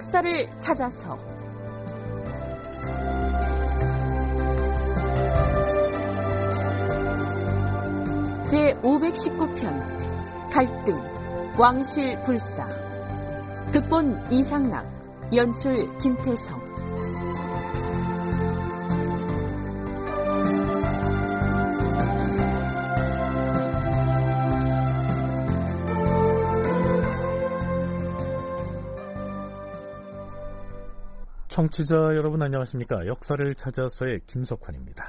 역사를 찾아서. 제 519편 갈등 왕실 불사. 극본 이상락 연출 김태성 청취자 여러분 안녕하십니까? 역사를 찾아서의 김석환입니다.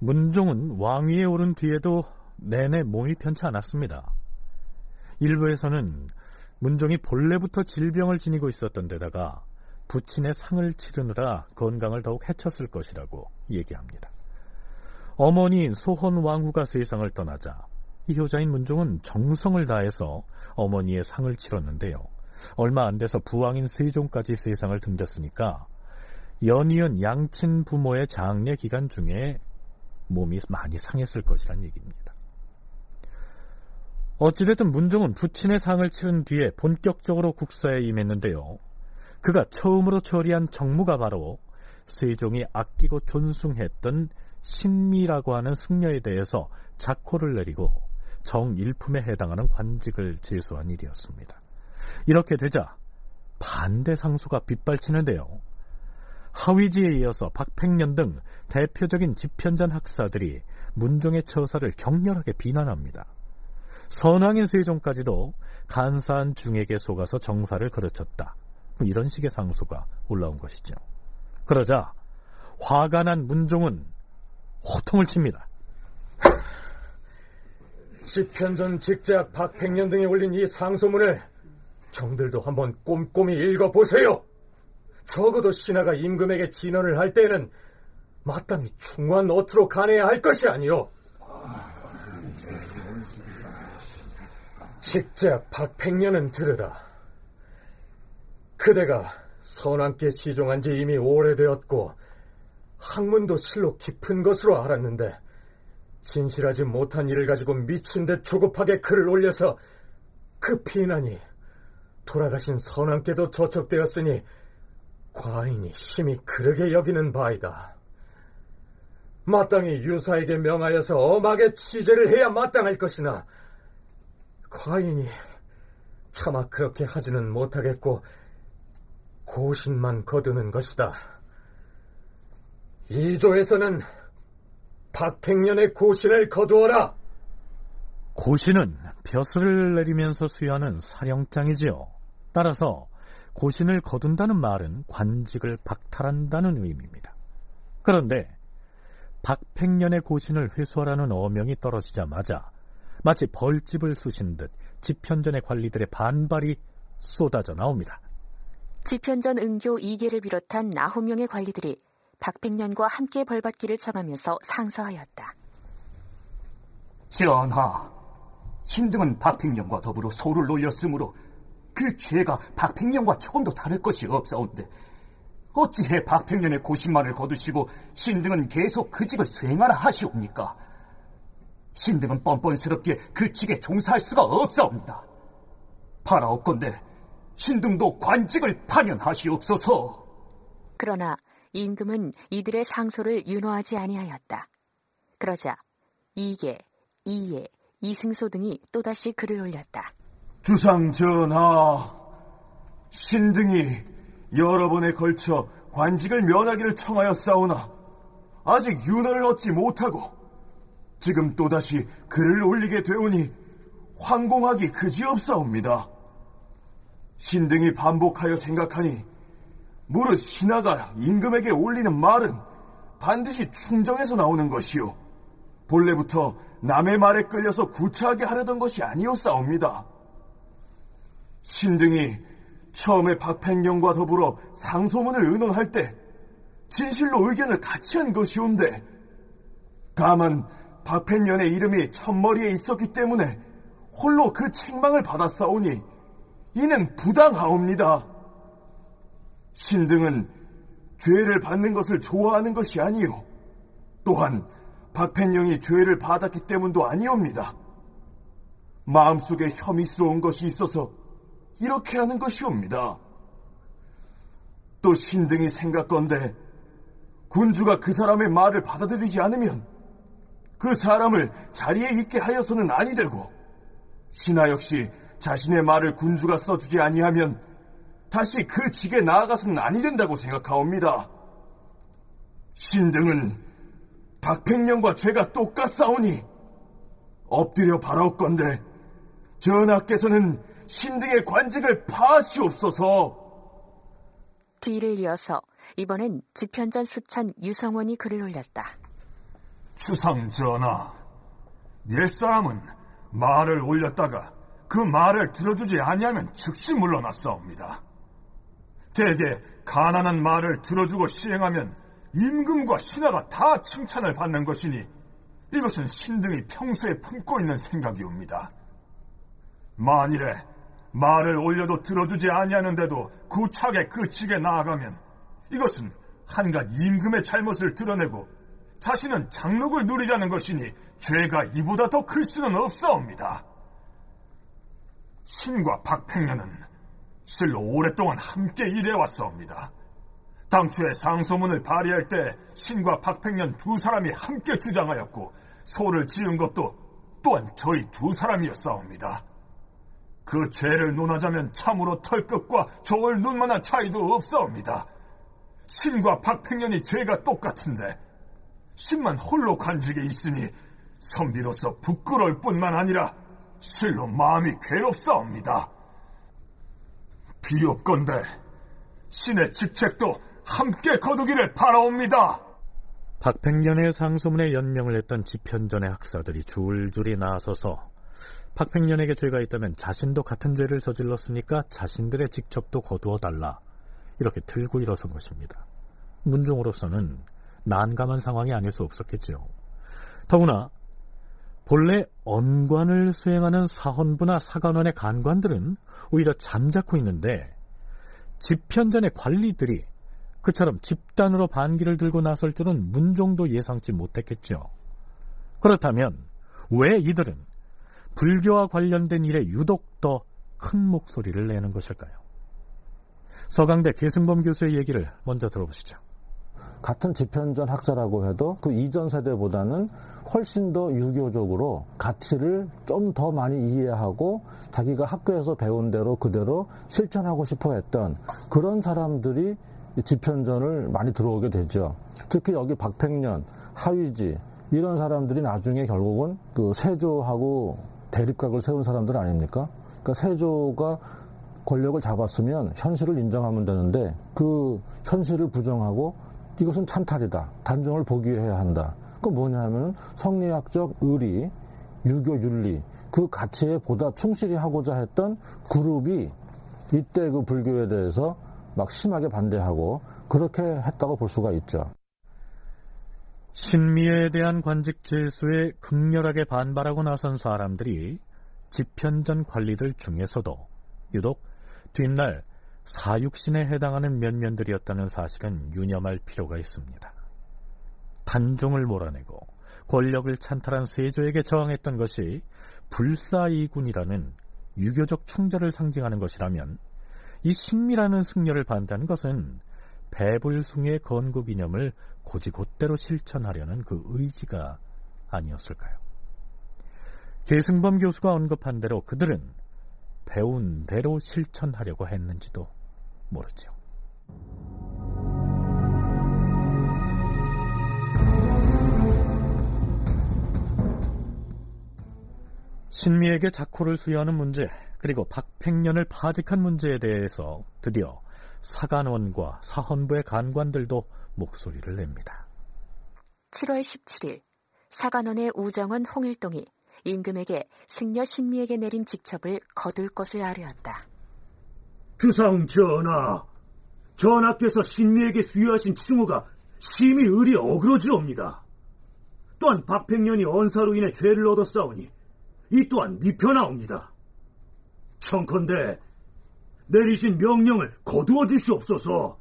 문종은 왕위에 오른 뒤에도 내내 몸이 편치 않았습니다. 일부에서는 문종이 본래부터 질병을 지니고 있었던 데다가 부친의 상을 치르느라 건강을 더욱 해쳤을 것이라고 얘기합니다. 어머니인 소헌 왕후가 세상을 떠나자 이 효자인 문종은 정성을 다해서 어머니의 상을 치렀는데요. 얼마 안 돼서 부왕인 세종까지 세상을 등졌으니까 연이은 양친 부모의 장례 기간 중에 몸이 많이 상했을 것이란 얘기입니다. 어찌됐든 문종은 부친의 상을 치른 뒤에 본격적으로 국사에 임했는데요. 그가 처음으로 처리한 정무가 바로 세종이 아끼고 존숭했던 신미라고 하는 승려에 대해서 작호를 내리고 정일품에 해당하는 관직을 제수한 일이었습니다. 이렇게 되자 반대 상소가 빗발치는데요. 하위지에 이어서 박팽년 등 대표적인 집현전 학사들이 문종의 처사를 격렬하게 비난합니다. 선왕인 세종까지도 간사한 중에게 속아서 정사를 거르쳤다. 뭐 이런 식의 상소가 올라온 것이죠. 그러자 화가 난 문종은 호통을 칩니다. 집현전 직작 박팽년 등이 올린 이 상소문을 정들도 한번 꼼꼼히 읽어보세요. 적어도 신하가 임금에게 진언을 할 때에는 마땅히 충고한 어투로 가해야 할 것이 아니오. 직작 박팽년은 들으라. 그대가 선왕께 시종한 지 이미 오래되었고 학문도 실로 깊은 것으로 알았는데 진실하지 못한 일을 가지고 미친 듯 조급하게 글을 올려서 그 비난이 돌아가신 선왕께도 저촉되었으니 과인이 심히 그르게 여기는 바이다. 마땅히 유사에게 명하여서 엄하게 취재를 해야 마땅할 것이나 과인이 차마 그렇게 하지는 못하겠고 고신만 거두는 것이다. 이조에서는 박팽년의 고신을 거두어라. 고신은 벼슬을 내리면서 수여하는 사령장이지요. 따라서 고신을 거둔다는 말은 관직을 박탈한다는 의미입니다. 그런데 박팽년의 고신을 회수하라는 어명이 떨어지자마자 마치 벌집을 쑤신 듯 집현전의 관리들의 반발이 쏟아져 나옵니다. 집현전 응교 2개를 비롯한 9명의 관리들이 박팽년과 함께 벌받기를 청하면서 상서하였다. 전하, 신등은 박팽년과 더불어 소를 놀렸으므로 그 죄가 박팽년과 조금도 다를 것이 없사온데 어찌해 박팽년의 고신만을 거두시고 신등은 계속 그 직을 수행하라 하시옵니까? 신등은 뻔뻔스럽게 그 직에 종사할 수가 없사옵니다. 바라옵건대 신등도 관직을 파면하시옵소서. 그러나 임금은 이들의 상소를 윤호하지 아니하였다. 그러자 이계, 이예, 이승소 등이 또다시 글을 올렸다. 주상 전하, 신등이 여러 번에 걸쳐 관직을 면하기를 청하였사오나 아직 윤허를 얻지 못하고 지금 또다시 글을 올리게 되오니 황공하기 그지없사옵니다. 신등이 반복하여 생각하니 무릇 신하가 임금에게 올리는 말은 반드시 충정에서 나오는 것이요. 본래부터 남의 말에 끌려서 구차하게 하려던 것이 아니었사옵니다. 신등이 처음에 박팽경과 더불어 상소문을 의논할 때 진실로 의견을 같이 한 것이온데 다만 박팽년의 이름이 첫머리에 있었기 때문에 홀로 그 책망을 받았사오니 이는 부당하옵니다. 신등은 죄를 받는 것을 좋아하는 것이 아니요. 또한 박팽령이 죄를 받았기 때문도 아니옵니다. 마음속에 혐의스러운 것이 있어서 이렇게 하는 것이옵니다. 또 신등이 생각건데 군주가 그 사람의 말을 받아들이지 않으면 그 사람을 자리에 있게 하여서는 아니 되고 신하 역시 자신의 말을 군주가 써주지 아니하면 다시 그 직에 나아가서는 아니 된다고 생각하옵니다. 신등은 박팽령과 죄가 똑같사오니 엎드려 바라옵건데 전하께서는 신등의 관직을 파하시옵소서. 뒤를 이어서 이번엔 지편전 수찬 유성원이 글을 올렸다. 주상 전하, 옛사람은 말을 올렸다가 그 말을 들어주지 아니하면 즉시 물러났사옵니다. 대개 가난한 말을 들어주고 시행하면 임금과 신하가 다 칭찬을 받는 것이니 이것은 신등이 평소에 품고 있는 생각이옵니다. 만일에 말을 올려도 들어주지 아니하는데도 구차게 그 직에 나아가면 이것은 한갓 임금의 잘못을 드러내고 자신은 장록을 누리자는 것이니 죄가 이보다 더 클 수는 없사옵니다. 신과 박팽년은 실로 오랫동안 함께 일해왔사옵니다. 당초에 상소문을 발의할 때 신과 박팽년 두 사람이 함께 주장하였고 소를 지은 것도 또한 저희 두 사람이었사옵니다. 그 죄를 논하자면 참으로 털끝과 저울 눈만한 차이도 없사옵니다. 신과 박팽년이 죄가 똑같은데 신만 홀로 관직에 있으니 선비로서 부끄러울 뿐만 아니라 실로 마음이 괴롭사옵니다. 비옵건대 신의 직책도 함께 거두기를 바라옵니다. 박팽년의 상소문에 연명을 했던 지편전의 학사들이 줄줄이 나서서 박팽년에게 죄가 있다면 자신도 같은 죄를 저질렀으니까 자신들의 직책도 거두어 달라 이렇게 들고 일어선 것입니다. 문종으로서는 난감한 상황이 아닐 수 없었겠죠. 더구나 본래 언관을 수행하는 사헌부나 사관원의 간관들은 오히려 잠자코 있는데 집현전의 관리들이 그처럼 집단으로 반기를 들고 나설 줄은 문종도 예상치 못했겠죠. 그렇다면 왜 이들은 불교와 관련된 일에 유독 더 큰 목소리를 내는 것일까요? 서강대 계승범 교수의 얘기를 먼저 들어보시죠. 같은 지편전 학자라고 해도 그 이전 세대보다는 훨씬 더 유교적으로 가치를 좀 더 많이 이해하고 자기가 학교에서 배운 대로 그대로 실천하고 싶어 했던 그런 사람들이 지편전을 많이 들어오게 되죠. 특히 여기 박팽년, 하위지 이런 사람들이 나중에 결국은 그 세조하고 대립각을 세운 사람들 아닙니까? 그러니까 세조가 권력을 잡았으면 현실을 인정하면 되는데 그 현실을 부정하고 이것은 찬탈이다. 단종을 복위해야 한다. 그 뭐냐 하면 성리학적 의리, 유교 윤리 그 가치에 보다 충실히 하고자 했던 그룹이 이때 그 불교에 대해서 막 심하게 반대하고 그렇게 했다고 볼 수가 있죠. 신미에 대한 관직 제수에 극렬하게 반발하고 나선 사람들이 집현전 관리들 중에서도 유독 뒷날 사육신에 해당하는 면면들이었다는 사실은 유념할 필요가 있습니다. 단종을 몰아내고 권력을 찬탈한 세조에게 저항했던 것이 불사이군이라는 유교적 충절을 상징하는 것이라면 이 신미라는 승려를 반대하는 것은 배불숭의 건국 이념을 고지 곧대로 실천하려는 그 의지가 아니었을까요? 계승범 교수가 언급한 대로 그들은 배운 대로 실천하려고 했는지도 모르죠. 신미에게 자코를 수여하는 문제, 그리고 박팽년을 파직한 문제에 대해서 드디어 사관원과 사헌부의 간관들도 목소리를 냅니다. 7월 17일 사관원의 우정원 홍일동이 임금에게 승려 신미에게 내린 직첩을 거둘 것을 아뢰었다. 주상 전하, 전하께서 신미에게 수여하신 칭호가 심히 의리 어그러지옵니다. 또한 박팽년이 언사로 인해 죄를 얻었사오니 이 또한 미편하옵니다. 청컨대 내리신 명령을 거두어 주시옵소서.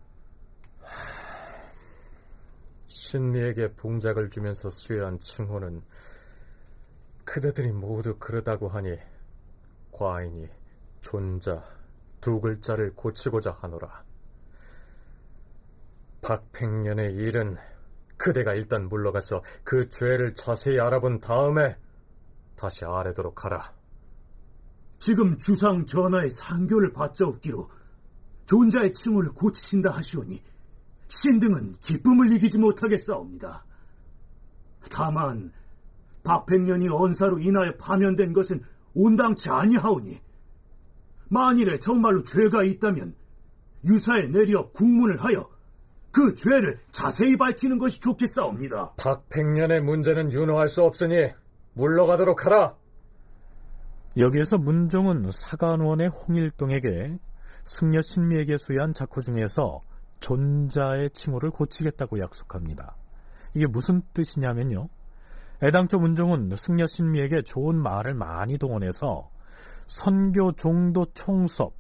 신미에게 봉작을 주면서 수여한 칭호는 그대들이 모두 그러다고 하니 과인이 존자 두 글자를 고치고자 하노라. 박팽년의 일은 그대가 일단 물러가서 그 죄를 자세히 알아본 다음에 다시 아래도록 하라. 지금 주상 전하의 상교를 받자 없기로 존자의 층을 고치신다 하시오니 신등은 기쁨을 이기지 못하겠사옵니다. 다만 박백년이 언사로 인하여 파면된 것은 온당치 아니하오니 만일에 정말로 죄가 있다면 유사에 내려 국문을 하여 그 죄를 자세히 밝히는 것이 좋겠사옵니다. 박백년의 문제는 윤호할 수 없으니 물러가도록 하라. 여기에서 문종은 사간원의 홍일동에게 승려 신미에게 수여한 작호 중에서 존자의 칭호를 고치겠다고 약속합니다. 이게 무슨 뜻이냐면요. 애당초 문종은 승려 신미에게 좋은 말을 많이 동원해서 선교 종도 총섭,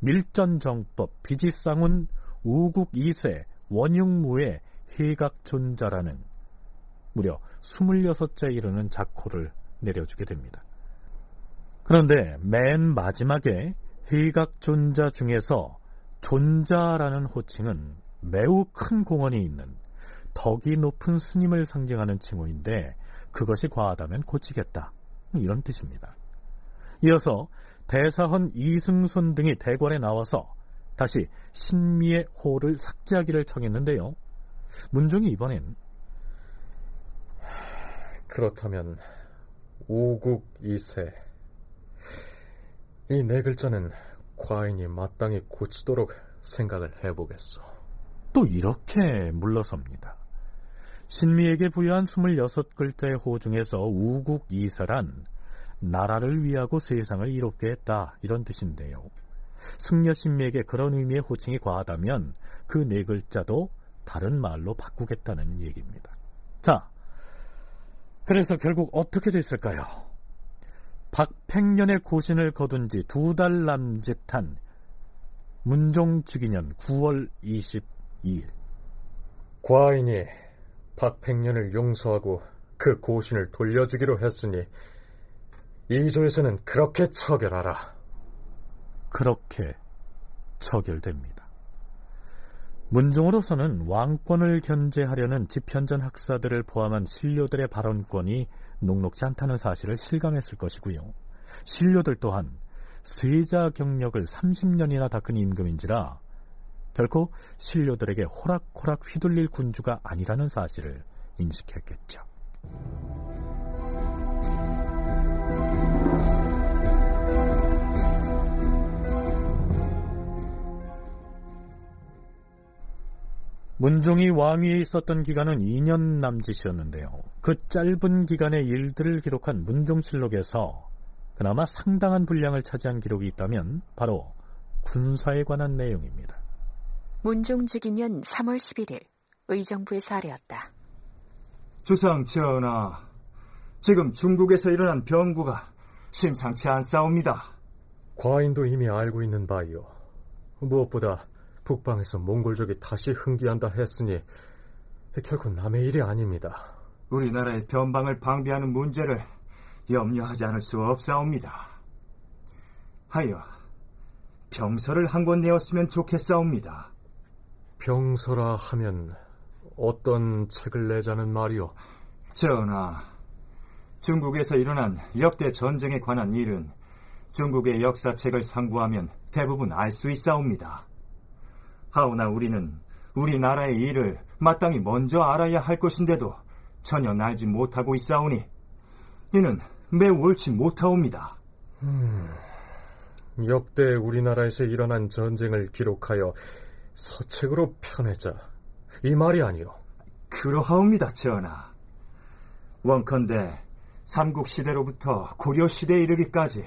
밀전정법, 비지상훈, 우국 이세, 원흉무의 해각존자라는 무려 26째 이르는 작호를 내려주게 됩니다. 그런데 맨 마지막에 해각존자 중에서 존자라는 호칭은 매우 큰 공헌이 있는 덕이 높은 스님을 상징하는 칭호인데 그것이 과하다면 고치겠다 이런 뜻입니다. 이어서 대사헌 이승손 등이 대궐에 나와서 다시 신미의 호를 삭제하기를 청했는데요. 문종이 이번엔 그렇다면 오국 이세 이 네 글자는 과인이 마땅히 고치도록 생각을 해보겠소. 또 이렇게 물러섭니다. 신미에게 부여한 26글자의 호 중에서 우국 이세란 나라를 위하고 세상을 이롭게 했다 이런 뜻인데요. 승려 신미에게 그런 의미의 호칭이 과하다면 그 네 글자도 다른 말로 바꾸겠다는 얘기입니다. 자, 그래서 결국 어떻게 됐을까요? 박팽년의 고신을 거둔 지 두 달 남짓한 문종 즉위년 9월 22일 과인이 박팽년을 용서하고 그 고신을 돌려주기로 했으니 이조에서는 그렇게 처결하라. 그렇게 처결됩니다. 문종으로서는 왕권을 견제하려는 집현전 학사들을 포함한 신료들의 발언권이 녹록지 않다는 사실을 실감했을 것이고요. 신료들 또한 세자 경력을 30년이나 닦은 임금인지라 결코 신료들에게 호락호락 휘둘릴 군주가 아니라는 사실을 인식했겠죠. 문종이 왕위에 있었던 기간은 2년 남짓이었는데요. 그 짧은 기간의 일들을 기록한 문종실록에서 그나마 상당한 분량을 차지한 기록이 있다면 바로 군사에 관한 내용입니다. 문종 즉위년 3월 11일 의정부의 사례였다. 주상 전하, 지금 중국에서 일어난 병구가 심상치 않사옵니다. 과인도 이미 알고 있는 바이오. 무엇보다 북방에서 몽골족이 다시 흥기한다 했으니 결코 남의 일이 아닙니다. 우리나라의 변방을 방비하는 문제를 염려하지 않을 수 없사옵니다. 하여 병서를 한 권 내었으면 좋겠사옵니다. 병서라 하면 어떤 책을 내자는 말이오? 전하, 중국에서 일어난 역대 전쟁에 관한 일은 중국의 역사책을 상고하면 대부분 알 수 있사옵니다. 하오나 우리는 우리나라의 일을 마땅히 먼저 알아야 할 것인데도 전혀 알지 못하고 있사오니 이는 매우 옳지 못하옵니다. 음, 역대 우리나라에서 일어난 전쟁을 기록하여 서책으로 펴내자 이 말이 아니오. 그러하옵니다, 전하. 원컨대 삼국 시대로부터 고려 시대에 이르기까지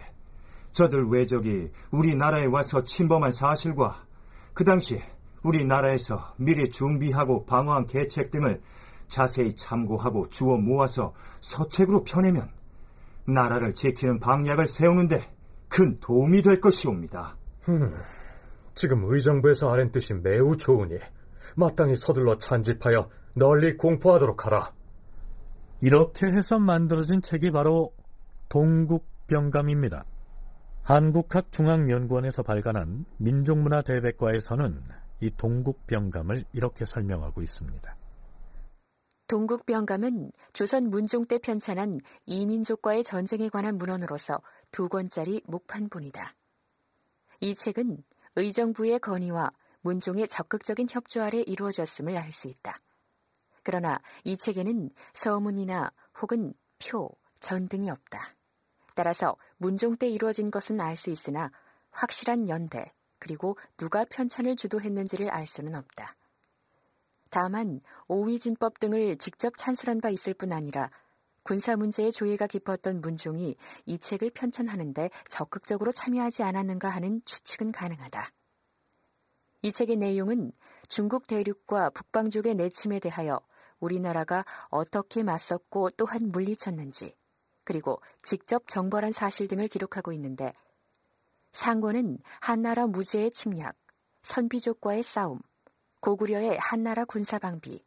저들 외적이 우리나라에 와서 침범한 사실과 그 당시 우리나라에서 미리 준비하고 방어한 계책 등을 자세히 참고하고 주워 모아서 서책으로 펴내면 나라를 지키는 방약을 세우는데 큰 도움이 될 것이옵니다. 음, 지금 의정부에서 아랜 뜻이 매우 좋으니 마땅히 서둘러 찬집하여 널리 공포하도록 하라. 이렇게 해서 만들어진 책이 바로 동국병감입니다. 한국학중앙연구원에서 발간한 민족문화 대백과에서는 이 동국병감을 이렇게 설명하고 있습니다. 동국병감은 조선 문종 때 편찬한 이민족과의 전쟁에 관한 문헌으로서 두 권짜리 목판본이다. 이 책은 의정부의 건의와 문종의 적극적인 협조 아래 이루어졌음을 알 수 있다. 그러나 이 책에는 서문이나 혹은 표, 전 등이 없다. 따라서 문종 때 이루어진 것은 알 수 있으나 확실한 연대 그리고 누가 편찬을 주도했는지를 알 수는 없다. 다만 오위진법 등을 직접 찬술한 바 있을 뿐 아니라 군사 문제에 조예가 깊었던 문종이 이 책을 편찬하는데 적극적으로 참여하지 않았는가 하는 추측은 가능하다. 이 책의 내용은 중국 대륙과 북방족의 내침에 대하여 우리나라가 어떻게 맞섰고 또한 물리쳤는지, 그리고 직접 정벌한 사실 등을 기록하고 있는데, 상고는 한나라 무죄의 침략, 선비족과의 싸움, 고구려의 한나라 군사방비,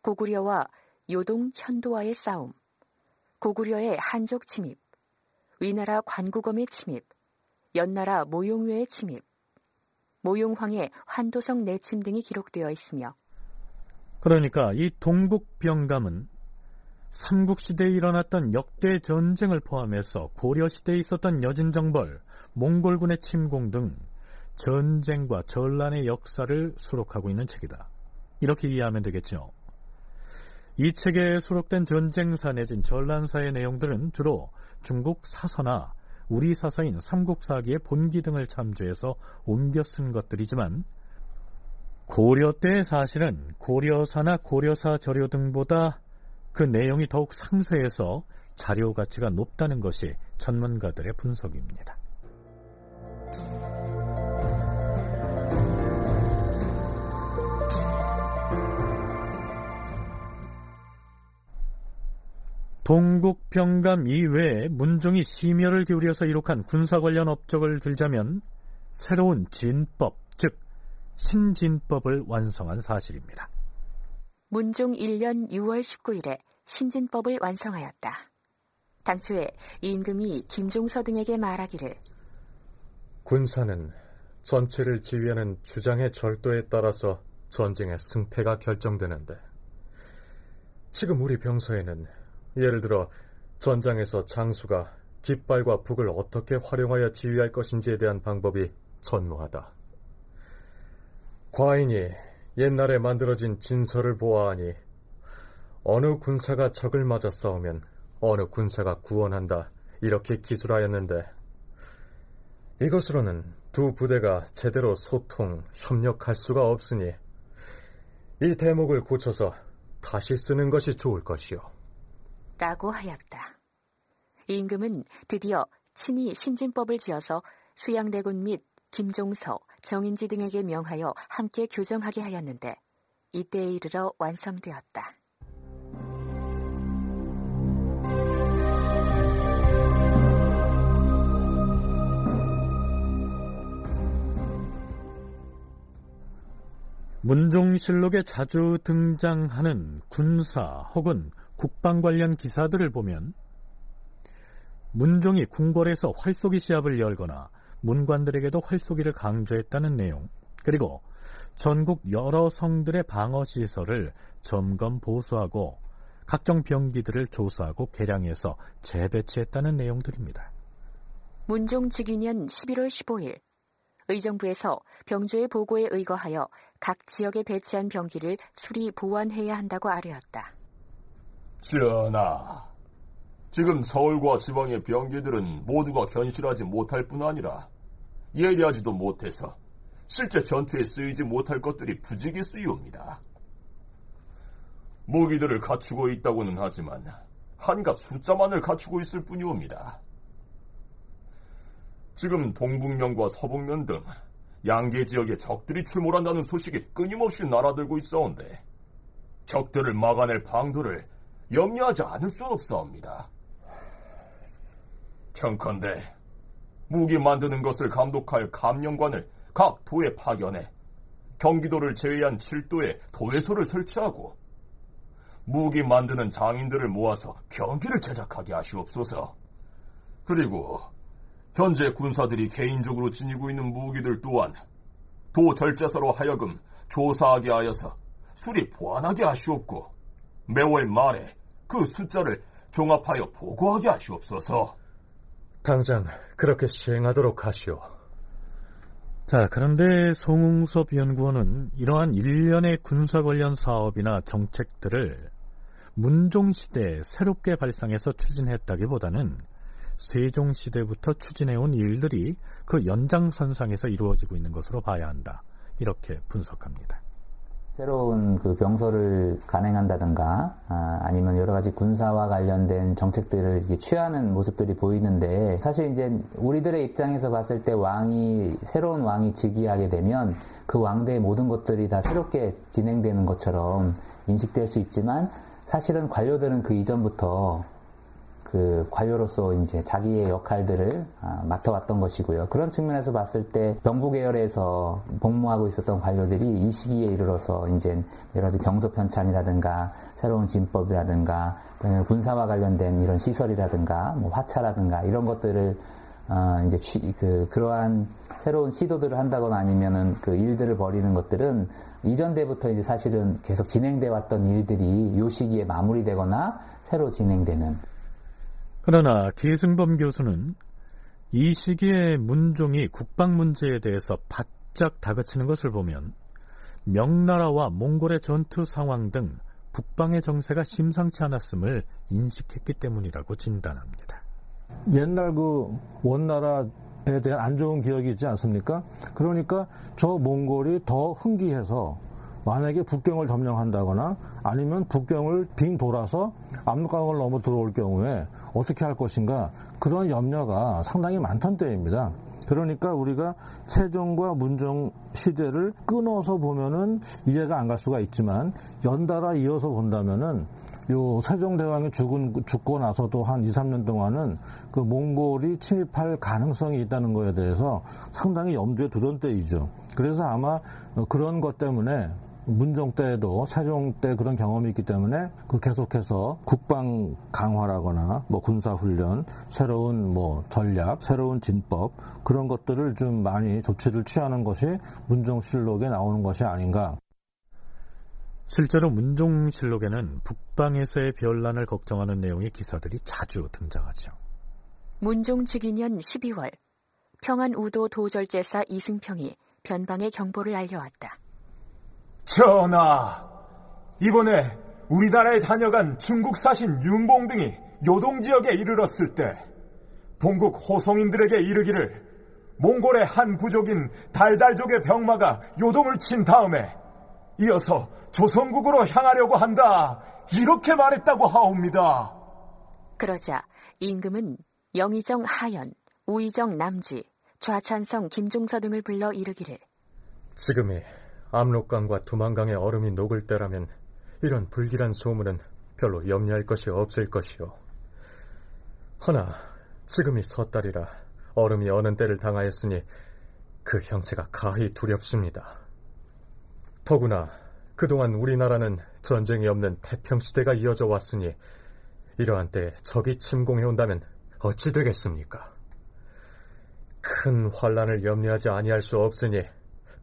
고구려와 요동 현도와의 싸움, 고구려의 한족 침입, 위나라 관구검의 침입, 연나라 모용외의 침입, 모용황의 환도성 내침 등이 기록되어 있으며 그러니까 이 동국병감은 삼국시대에 일어났던 역대 전쟁을 포함해서 고려시대에 있었던 여진정벌, 몽골군의 침공 등 전쟁과 전란의 역사를 수록하고 있는 책이다. 이렇게 이해하면 되겠죠. 이 책에 수록된 전쟁사 내진 전란사의 내용들은 주로 중국 사서나 우리 사서인 삼국사기의 본기 등을 참조해서 옮겨 쓴 것들이지만 고려 때 사실은 고려사나 고려사 저료 등보다 그 내용이 더욱 상세해서 자료 가치가 높다는 것이 전문가들의 분석입니다. 동국병감 이외에 문종이 심혈을 기울여서 이룩한 군사 관련 업적을 들자면 새로운 진법, 즉 신진법을 완성한 사실입니다. 문종 1년 6월 19일에 신진법을 완성하였다. 당초에 임금이 김종서 등에게 말하기를 군사는 전체를 지휘하는 주장의 절도에 따라서 전쟁의 승패가 결정되는데 지금 우리 병서에는 예를 들어 전장에서 장수가 깃발과 북을 어떻게 활용하여 지휘할 것인지에 대한 방법이 전무하다. 과인이 옛날에 만들어진 진서를 보아하니 어느 군사가 적을 맞아 싸우면 어느 군사가 구원한다 이렇게 기술하였는데 이것으로는 두 부대가 제대로 소통, 협력할 수가 없으니 이 대목을 고쳐서 다시 쓰는 것이 좋을 것이요. 라고 하였다. 임금은 드디어 친히 신진법을 지어서 수양대군 및 김종서, 정인지 등에게 명하여 함께 교정하게 하였는데 이때에 이르러 완성되었다. 문종실록에 자주 등장하는 군사 혹은 국방 관련 기사들을 보면 문종이 궁궐에서 활쏘기 시합을 열거나 문관들에게도 활쏘기를 강조했다는 내용 그리고 전국 여러 성들의 방어 시설을 점검 보수하고 각종 병기들을 조사하고 개량해서 재배치했다는 내용들입니다. 문종 즉위년 11월 15일 의정부에서 병조의 보고에 의거하여 각 지역에 배치한 병기를 수리 보완해야 한다고 아뢰었다. 전하, 지금 서울과 지방의 병기들은 모두가 견실하지 못할 뿐 아니라 예리하지도 못해서 실제 전투에 쓰이지 못할 것들이 부지기수이옵니다. 무기들을 갖추고 있다고는 하지만 한가 숫자만을 갖추고 있을 뿐이옵니다. 지금 동북면과 서북면 등 양계 지역에 적들이 출몰한다는 소식이 끊임없이 날아들고 있어온데 적들을 막아낼 방도를 염려하지 않을 수 없사옵니다. 청컨대 무기 만드는 것을 감독할 감령관을 각 도에 파견해 경기도를 제외한 7도에 도회소를 설치하고 무기 만드는 장인들을 모아서 병기를 제작하게 하시옵소서. 그리고 현재 군사들이 개인적으로 지니고 있는 무기들 또한 도 절제서로 하여금 조사하게 하여서 수리 보완하게 하시옵고 매월 말에 그 숫자를 종합하여 보고하게 하시옵소서. 당장 그렇게 시행하도록 하시오. 자, 그런데 송웅섭 연구원은 이러한 일련의 군사 관련 사업이나 정책들을 문종시대에 새롭게 발상해서 추진했다기보다는 세종시대부터 추진해온 일들이 그 연장선상에서 이루어지고 있는 것으로 봐야 한다. 이렇게 분석합니다. 새로운 그 병서를 간행한다든가 아, 니면 여러 가지 군사와 관련된 정책들을 취하는 모습들이 보이는데 사실 이제 우리들의 입장에서 봤을 때 왕이 새로운 왕이 즉위하게 되면 그 왕대의 모든 것들이 다 새롭게 진행되는 것처럼 인식될 수 있지만 사실은 관료들은 그 이전부터 그 관료로서 이제 자기의 역할들을 아, 맡아왔던 것이고요. 그런 측면에서 봤을 때 병부 계열에서 복무하고 있었던 관료들이 이 시기에 이르러서 이제 여러 가지 병서 편찬이라든가 새로운 진법이라든가 군사와 관련된 이런 시설이라든가 뭐 화차라든가 이런 것들을 어 이제 취, 그 그러한 새로운 시도들을 한다거나 아니면은 그 일들을 벌이는 것들은 이전 때부터 이제 사실은 계속 진행돼 왔던 일들이 요 시기에 마무리되거나 새로 진행되는 그러나 기승범 교수는 이 시기에 문종이 국방 문제에 대해서 바짝 다그치는 것을 보면 명나라와 몽골의 전투 상황 등 북방의 정세가 심상치 않았음을 인식했기 때문이라고 진단합니다. 옛날 그 원나라에 대한 안 좋은 기억이 있지 않습니까? 그러니까 저 몽골이 더 흥기해서 만약에 북경을 점령한다거나 아니면 북경을 빙 돌아서 압록강을 넘어 들어올 경우에 어떻게 할 것인가 그런 염려가 상당히 많던 때입니다. 그러니까 우리가 세종과 문종 시대를 끊어서 보면은 이해가 안 갈 수가 있지만 연달아 이어서 본다면은 요 세종대왕이 죽은, 죽고 나서도 한 2, 3년 동안은 그 몽골이 침입할 가능성이 있다는 거에 대해서 상당히 염두에 두던 때이죠. 그래서 아마 그런 것 때문에 문종 때에도 세종 때 그런 경험이 있기 때문에 그 계속해서 국방 강화라거나 뭐 군사 훈련, 새로운 뭐 전략, 새로운 진법 그런 것들을 좀 많이 조치를 취하는 것이 문종실록에 나오는 것이 아닌가. 실제로 문종실록에는 북방에서의 변란을 걱정하는 내용의 기사들이 자주 등장하죠. 문종 즉위년 12월 평안 우도 도절제사 이승평이 변방의 경보를 알려왔다. 전하, 이번에 우리나라에 다녀간 중국 사신 윤봉 등이 요동 지역에 이르렀을 때 본국 호송인들에게 이르기를 몽골의 한 부족인 달달족의 병마가 요동을 친 다음에 이어서 조선국으로 향하려고 한다. 이렇게 말했다고 하옵니다. 그러자 임금은 영의정 하연, 우의정 남지, 좌찬성 김종서 등을 불러 이르기를 지금이 압록강과 두만강의 얼음이 녹을 때라면 이런 불길한 소문은 별로 염려할 것이 없을 것이오. 허나 지금이 섣달이라 얼음이 어는 때를 당하였으니 그 형세가 가히 두렵습니다. 더구나 그동안 우리나라는 전쟁이 없는 태평시대가 이어져 왔으니 이러한 때 적이 침공해 온다면 어찌 되겠습니까? 큰 환란을 염려하지 아니할 수 없으니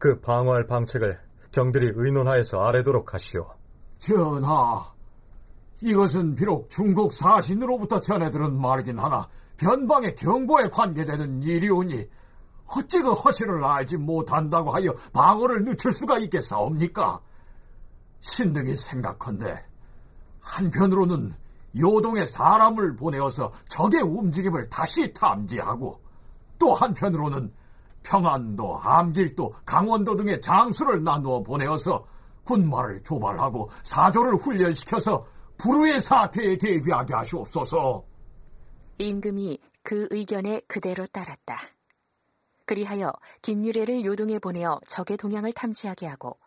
그 방어할 방책을 경들이 의논하여서 아래도록 하시오. 전하, 이것은 비록 중국 사신으로부터 전해들은 말이긴 하나 변방의 경보에 관계되는 일이오니 어찌 그 허실을 알지 못한다고 하여 방어를 늦출 수가 있겠사옵니까? 신등이 생각컨대 한편으로는 요동에 사람을 보내어서 적의 움직임을 다시 탐지하고 또 한편으로는 평안도, 암길도, 강원도 등의 장수를 나누어 보내어서 군마를 조발하고 사조를 훈련시켜서 불후의 사태에 대비하게 하시옵소서. 임금이 그 의견에 그대로 따랐다. 그리하여 김유래를 요동에 보내어 적의 동향을 탐지하게 하고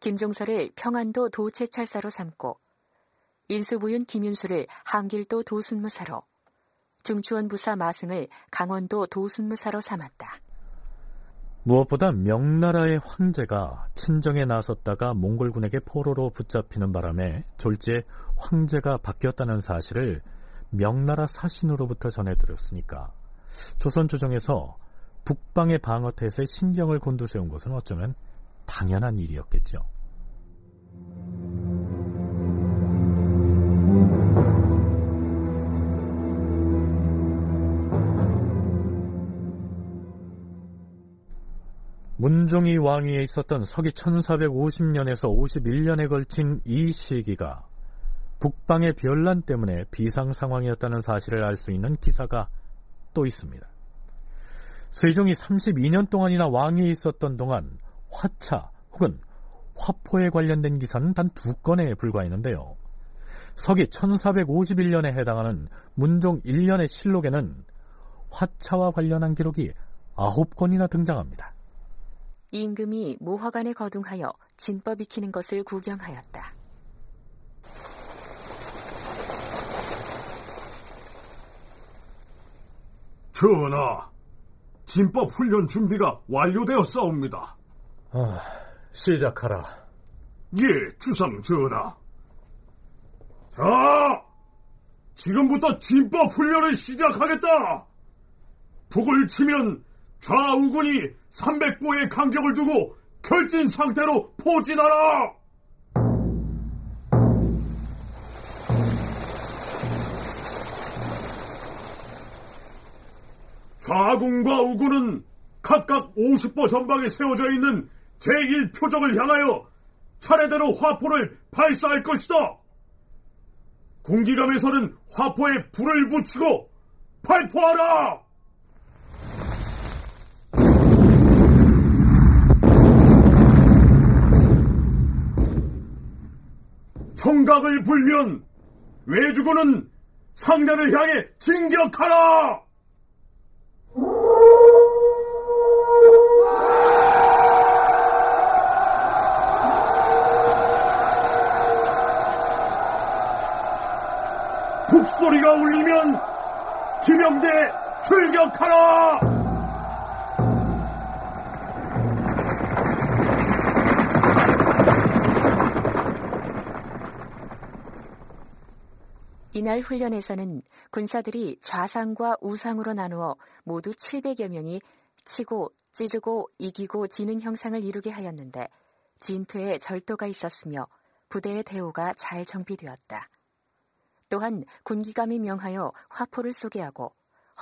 김종서를 평안도 도채찰사로 삼고 인수부윤 김윤수를 함길도 도순무사로 중추원 부사 마승을 강원도 도순무사로 삼았다. 무엇보다 명나라의 황제가 친정에 나섰다가 몽골군에게 포로로 붙잡히는 바람에 졸지에 황제가 바뀌었다는 사실을 명나라 사신으로부터 전해들었으니까 조선 조정에서 북방의 방어태세에 신경을 곤두세운 것은 어쩌면 당연한 일이었겠죠. 문종이 왕위에 있었던 서기 1450년에서 51년에 걸친 이 시기가 북방의 변란 때문에 비상 상황이었다는 사실을 알 수 있는 기사가 또 있습니다. 세종이 32년 동안이나 왕위에 있었던 동안 화차 혹은 화포에 관련된 기사는 단 두 건에 불과했는데요. 서기 1451년에 해당하는 문종 1년의 실록에는 화차와 관련한 기록이 9건이나 등장합니다. 임금이 모화관에 거둥하여 진법 익히는 것을 구경하였다. 전하, 진법 훈련 준비가 완료되었사옵니다. 아, 시작하라. 예, 주상 전하. 자, 지금부터 진법 훈련을 시작하겠다. 북을 치면 좌우군이 300보의 간격을 두고 결진 상태로 포진하라! 좌군과 우군은 각각 50보 전방에 세워져 있는 제1표적을 향하여 차례대로 화포를 발사할 것이다. 군기감에서는 화포에 불을 붙이고 발포하라! 청각을 불면 외주군은 상대를 향해 진격하라! 북소리가 울리면 김영대 출격하라! 이날 훈련에서는 군사들이 좌상과 우상으로 나누어 모두 700여 명이 치고 찌르고 이기고 지는 형상을 이루게 하였는데 진퇴에 절도가 있었으며 부대의 대우가 잘 정비되었다. 또한 군기감이 명하여 화포를 쏘게 하고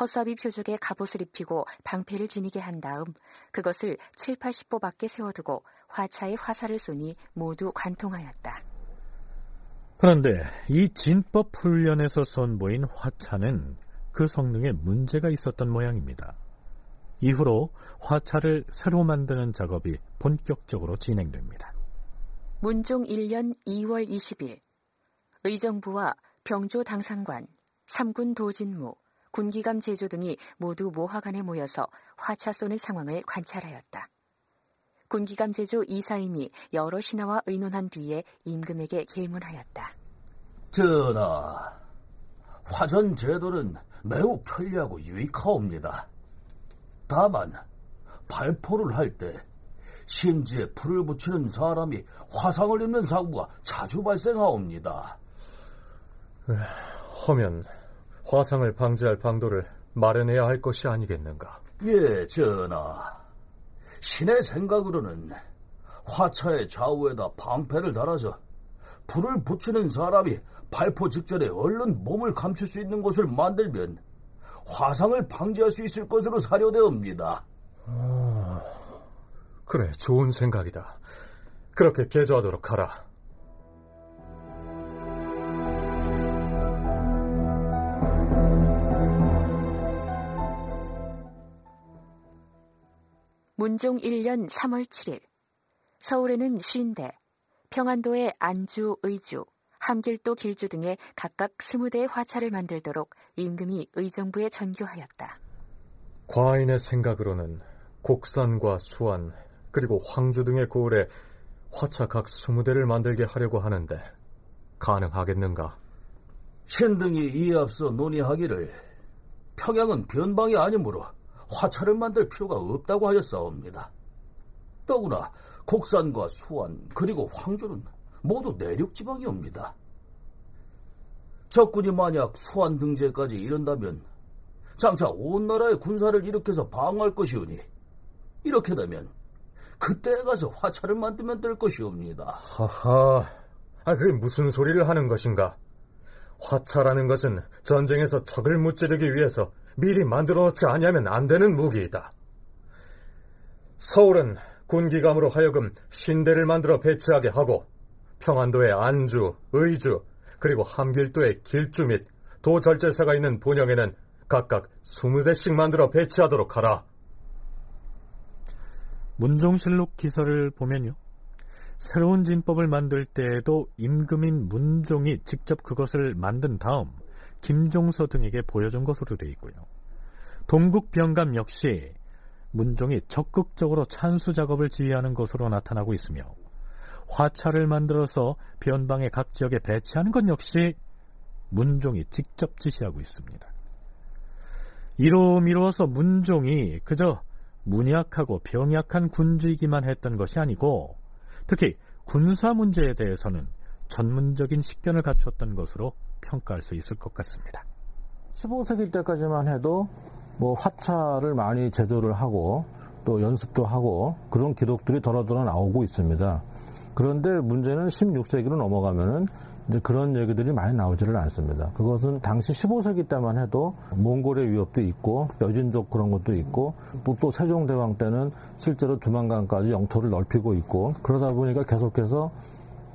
허수아비 표적에 갑옷을 입히고 방패를 지니게 한 다음 그것을 7, 80보 밖에 세워두고 화차에 화살을 쏘니 모두 관통하였다. 그런데 이 진법 훈련에서 선보인 화차는 그 성능에 문제가 있었던 모양입니다. 이후로 화차를 새로 만드는 작업이 본격적으로 진행됩니다. 문종 1년 2월 20일 의정부와 병조 당상관, 삼군 도진무, 군기감 제조 등이 모두 모화관에 모여서 화차 쏘는 상황을 관찰하였다. 군기감 제조 이사임이 여러 신하와 의논한 뒤에 임금에게 계문하였다. 전하, 화전 제도는 매우 편리하고 유익하옵니다. 다만 발포를 할 때 심지에 불을 붙이는 사람이 화상을 입는 사고가 자주 발생하옵니다. 허면 화상을 방지할 방도를 마련해야 할 것이 아니겠는가? 예, 전하. 신의 생각으로는 화차의 좌우에다 방패를 달아서 불을 붙이는 사람이 발포 직전에 얼른 몸을 감출 수 있는 곳을 만들면 화상을 방지할 수 있을 것으로 사료되옵니다. 어, 그래, 좋은 생각이다. 그렇게 개조하도록 하라. 문종 1년 3월 7일 서울에는 쉰대, 평안도의 안주, 의주, 함길도 길주 등의 각각 20대의 화차를 만들도록 임금이 의정부에 전교하였다. 과인의 생각으로는 곡산과 수안 그리고 황주 등의 고을에 화차 각 20대를 만들게 하려고 하는데 가능하겠는가? 신등이 이에 앞서 논의하기를 평양은 변방이 아니므로 화차를 만들 필요가 없다고 하였사옵니다. 더구나 곡산과 수안 그리고 황주는 모두 내륙 지방이옵니다. 적군이 만약 수안 등지까지 이른다면 장차 온 나라의 군사를 일으켜서 방어할 것이오니 이렇게 되면 그때 가서 화차를 만들면 될 것이옵니다. 하하, 아, 그게 무슨 소리를 하는 것인가? 화차라는 것은 전쟁에서 적을 무찌르기 위해서 미리 만들어 놓지 아니하면 안 되는 무기이다. 서울은 군기감으로 하여금 신대를 만들어 배치하게 하고 평안도의 안주, 의주, 그리고 함길도의 길주 및 도절제사가 있는 본영에는 각각 20대씩 만들어 배치하도록 하라. 문종실록 기사를 보면요. 새로운 진법을 만들 때에도 임금인 문종이 직접 그것을 만든 다음 김종서 등에게 보여준 것으로 되어 있고요. 동국병감 역시 문종이 적극적으로 찬수 작업을 지휘하는 것으로 나타나고 있으며 화차를 만들어서 변방의 각 지역에 배치하는 것 역시 문종이 직접 지시하고 있습니다. 이로 미루어서 문종이 그저 문약하고 병약한 군주이기만 했던 것이 아니고 특히 군사 문제에 대해서는 전문적인 식견을 갖추었던 것으로 평가할 수 있을 것 같습니다. 15세기 때까지만 해도 뭐 화차를 많이 제조를 하고 또 연습도 하고 그런 기록들이 더러더러 나오고 있습니다. 그런데 문제는 16세기로 넘어가면은 이제 그런 얘기들이 많이 나오지를 않습니다. 그것은 당시 15세기 때만 해도 몽골의 위협도 있고 여진족 그런 것도 있고 또, 또 세종대왕 때는 실제로 두만강까지 영토를 넓히고 있고 그러다 보니까 계속해서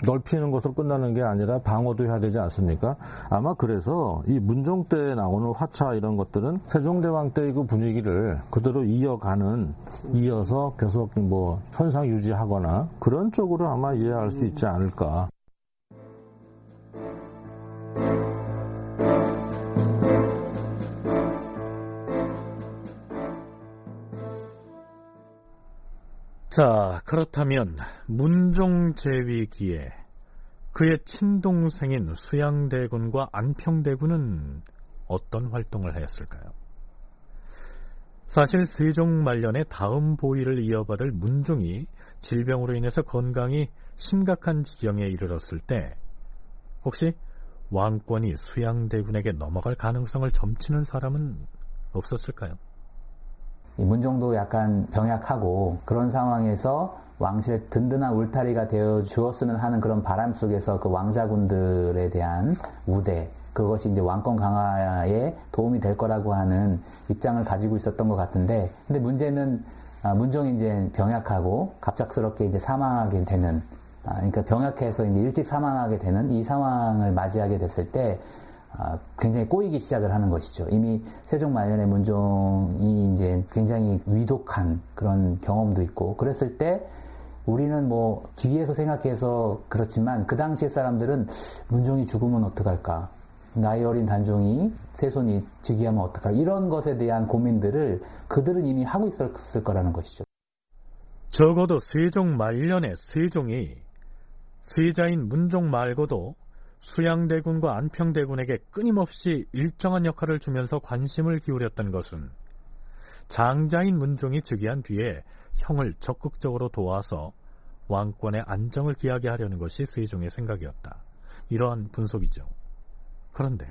넓히는 것으로 끝나는 게 아니라 방어도 해야 되지 않습니까? 아마 그래서 이 문종 때 나오는 화차 이런 것들은 세종대왕 때의 그 분위기를 그대로 이어가는 이어서 계속 뭐 현상 유지하거나 그런 쪽으로 아마 이해할 수 있지 않을까. 자, 그렇다면 문종 제위기에 그의 친동생인 수양대군과 안평대군은 어떤 활동을 하였을까요? 사실 세종 말년에 다음 보위를 이어받을 문종이 질병으로 인해서 건강이 심각한 지경에 이르렀을 때 혹시 왕권이 수양대군에게 넘어갈 가능성을 점치는 사람은 없었을까요? 문종도 약간 병약하고 그런 상황에서 왕실의 든든한 울타리가 되어 주었으면 하는 그런 바람 속에서 그 왕자군들에 대한 우대 그것이 이제 왕권 강화에 도움이 될 거라고 하는 입장을 가지고 있었던 것 같은데 근데 문제는 아, 문종이 이제 병약하고 갑작스럽게 이제 사망하게 되는 아, 그러니까 병약해서 이제 일찍 사망하게 되는 이 상황을 맞이하게 됐을 때 아, 굉장히 꼬이기 시작을 하는 것이죠. 이미 세종 말년에 문종이 이제 굉장히 위독한 그런 경험도 있고 그랬을 때 우리는 뭐 뒤에서 생각해서 그렇지만 그 당시의 사람들은 문종이 죽으면 어떡할까? 나이 어린 단종이 세손이 즉위하면 어떡할까? 이런 것에 대한 고민들을 그들은 이미 하고 있었을 거라는 것이죠. 적어도 세종 말년에 세종이 세자인 문종 말고도 수양대군과 안평대군에게 끊임없이 일정한 역할을 주면서 관심을 기울였던 것은 장자인 문종이 즉위한 뒤에 형을 적극적으로 도와서 왕권의 안정을 기하게 하려는 것이 세종의 생각이었다. 이러한 분석이죠. 그런데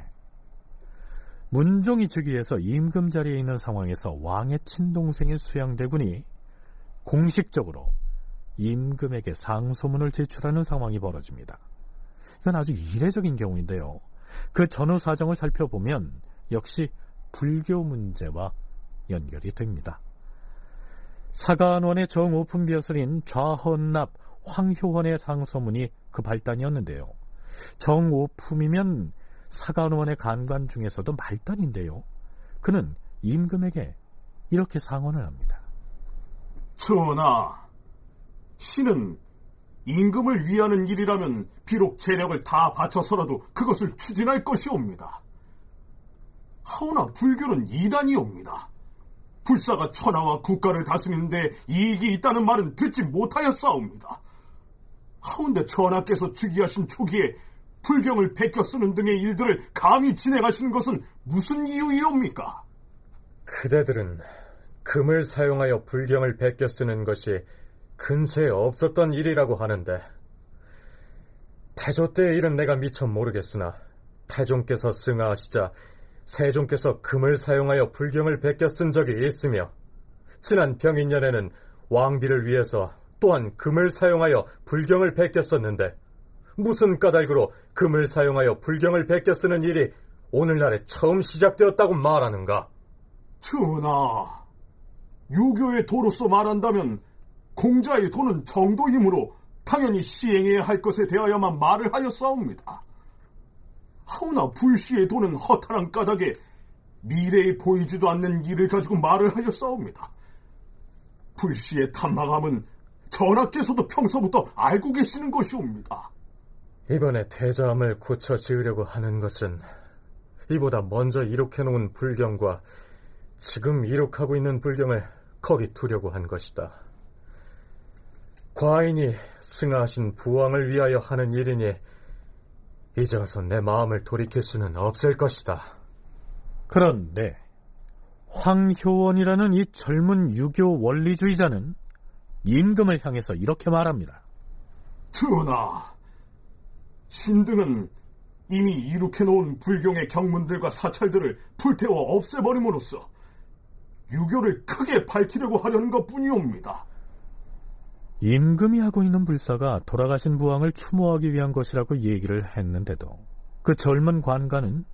문종이 즉위해서 임금 자리에 있는 상황에서 왕의 친동생인 수양대군이 공식적으로 임금에게 상소문을 제출하는 상황이 벌어집니다. 이건 아주 이례적인 경우인데요. 그 전후 사정을 살펴보면 역시 불교 문제와 연결이 됩니다. 사간원의 정오품 벼슬인 좌헌납 황효원의 상소문이 그 발단이었는데요. 정오품이면 사간원의 간관 중에서도 말단인데요. 그는 임금에게 이렇게 상언을 합니다. 전하, 신은 임금을 위하는 일이라면 비록 재력을 다 바쳐서라도 그것을 추진할 것이옵니다. 하오나 불교는 이단이옵니다. 불사가 천하와 국가를 다스리는데 이익이 있다는 말은 듣지 못하였사옵니다. 하운데 전하께서 즉위하신 초기에 불경을 베껴 쓰는 등의 일들을 감히 진행하신 것은 무슨 이유이옵니까? 그대들은 금을 사용하여 불경을 베껴 쓰는 것이 근세에 없었던 일이라고 하는데 태조 때의 일은 내가 미처 모르겠으나 태종께서 승하하시자 세종께서 금을 사용하여 불경을 베껴 쓴 적이 있으며 지난 병인년에는 왕비를 위해서 또한 금을 사용하여 불경을 베껴 썼는데 무슨 까닭으로 금을 사용하여 불경을 베껴 쓰는 일이 오늘날에 처음 시작되었다고 말하는가? 전하, 유교의 도로서 말한다면 공자의 도는 정도이므로 당연히 시행해야 할 것에 대하여만 말을 하였사옵니다. 하오나 불시의 도는 허탈한 까닭에 미래에 보이지도 않는 일을 가지고 말을 하였사옵니다. 불시의 탐망함은 전하께서도 평소부터 알고 계시는 것이옵니다. 이번에 대자함을 고쳐 지으려고 하는 것은 이보다 먼저 이룩해놓은 불경과 지금 이룩하고 있는 불경을 거기 두려고 한 것이다. 과인이 승하하신 부왕을 위하여 하는 일이니 이제 와서 내 마음을 돌이킬 수는 없을 것이다. 그런데 황효원이라는 이 젊은 유교 원리주의자는 임금을 향해서 이렇게 말합니다. 전하, 신등은 이미 이룩해놓은 불경의 경문들과 사찰들을 불태워 없애버림으로써 유교를 크게 밝히려고 하려는 것 뿐이옵니다. 임금이 하고 있는 불사가 돌아가신 부왕을 추모하기 위한 것이라고 얘기를 했는데도 그 젊은 관가는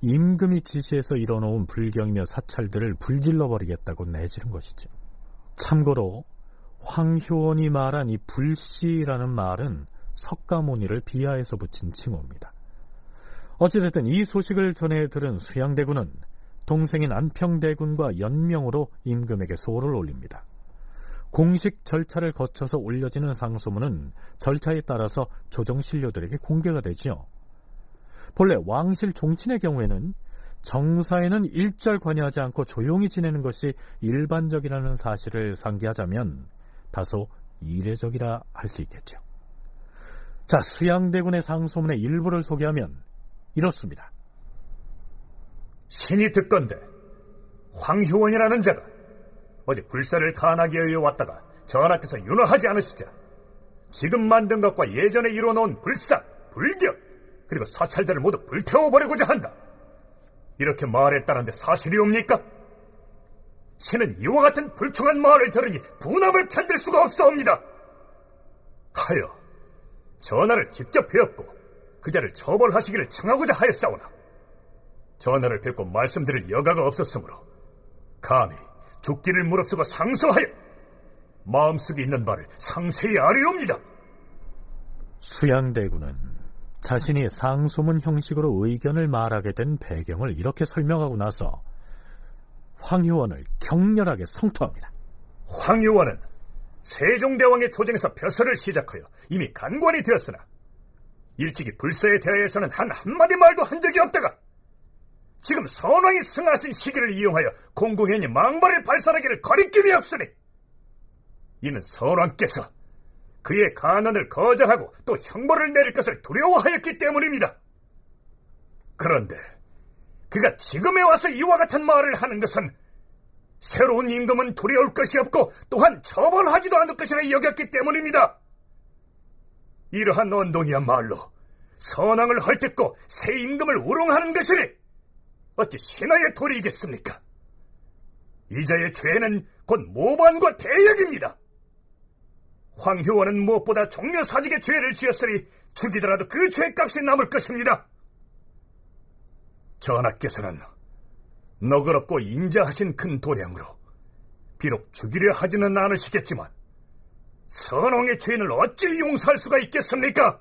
임금이 지시해서 일어놓은 불경이며 사찰들을 불질러버리겠다고 내지른 것이죠. 참고로 황효원이 말한 이 불씨라는 말은 석가모니를 비하해서 붙인 칭호입니다. 어찌됐든 이 소식을 전해 들은 수양대군은 동생인 안평대군과 연명으로 임금에게 소를 올립니다. 공식 절차를 거쳐서 올려지는 상소문은 절차에 따라서 조정 신료들에게 공개가 되지요. 본래 왕실 종친의 경우에는 정사에는 일절 관여하지 않고 조용히 지내는 것이 일반적이라는 사실을 상기하자면 다소 이례적이라 할 수 있겠죠. 자, 수양대군의 상소문의 일부를 소개하면 이렇습니다. 신이 듣건데 황효원이라는 자가 어제 불사를 간하게 하여 왔다가 전하께서 윤허하지 않으시자 지금 만든 것과 예전에 이루어놓은 불사, 불격 그리고 사찰들을 모두 불태워버리고자 한다. 이렇게 말했다는데 사실이옵니까? 신은 이와 같은 불충한 말을 들으니 분함을 견딜 수가 없사옵니다. 하여 전하를 직접 배웠고 그 자를 처벌하시기를 청하고자 하였사오나 전하를 뵙고 말씀드릴 여가가 없었으므로 감히 죽기를 무릅쓰고 상소하여 마음속에 있는 바를 상세히 아뢰옵니다. 수양대군은 자신이 상소문 형식으로 의견을 말하게 된 배경을 이렇게 설명하고 나서 황효원을 격렬하게 성토합니다. 황효원은 세종대왕의 조정에서 벼슬을 시작하여 이미 간관이 되었으나 일찍이 불사에 대하여서는 한 한마디 말도 한 적이 없다가 지금 선왕이 승하신 시기를 이용하여 공공연히 망발을 발산하기를 거리낌이 없으니 이는 선왕께서 그의 간언을 거절하고 또 형벌을 내릴 것을 두려워하였기 때문입니다. 그런데 그가 지금에 와서 이와 같은 말을 하는 것은 새로운 임금은 두려울 것이 없고 또한 처벌하지도 않을 것이라 여겼기 때문입니다. 이러한 언동이야말로 선왕을 헐뜯고 새 임금을 우롱하는 것이니 어찌 신하의 도리이겠습니까? 이자의 죄는 곧 모반과 대역입니다. 황효원은 무엇보다 종묘사직의 죄를 지었으니 죽이더라도 그 죄값이 남을 것입니다. 전하께서는 너그럽고 인자하신 큰 도량으로 비록 죽이려 하지는 않으시겠지만 선왕의 죄인을 어찌 용서할 수가 있겠습니까?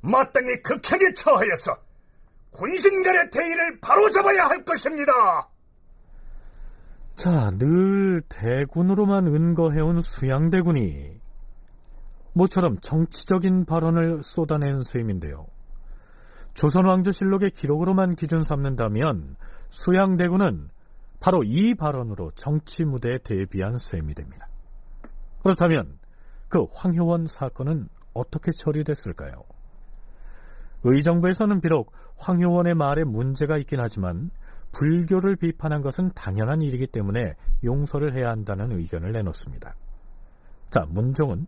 마땅히 극형에 처하여서 군신간의 대의를 바로잡아야 할 것입니다. 자, 늘 대군으로만 은거해온 수양대군이 모처럼 정치적인 발언을 쏟아낸 셈인데요. 조선왕조실록의 기록으로만 기준 삼는다면 수양대군은 바로 이 발언으로 정치 무대에 대비한 셈이 됩니다. 그렇다면 그 황효원 사건은 어떻게 처리됐을까요? 의정부에서는 비록 황효원의 말에 문제가 있긴 하지만 불교를 비판한 것은 당연한 일이기 때문에 용서를 해야 한다는 의견을 내놓습니다. 자, 문종은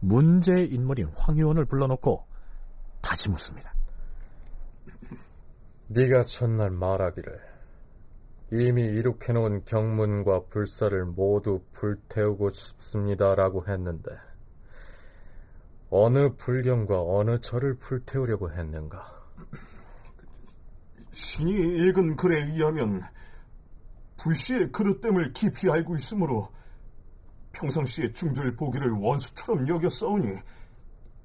문제의 인물인 황효원을 불러놓고 다시 묻습니다. 네가 첫날 말하기를 이미 이룩해놓은 경문과 불사를 모두 불태우고 싶습니다라고 했는데 어느 불경과 어느 절을 불태우려고 했는가? 신이 읽은 글에 의하면 불씨의 그릇됨을 깊이 알고 있으므로 평상시에 중들 보기를 원수처럼 여겼사오니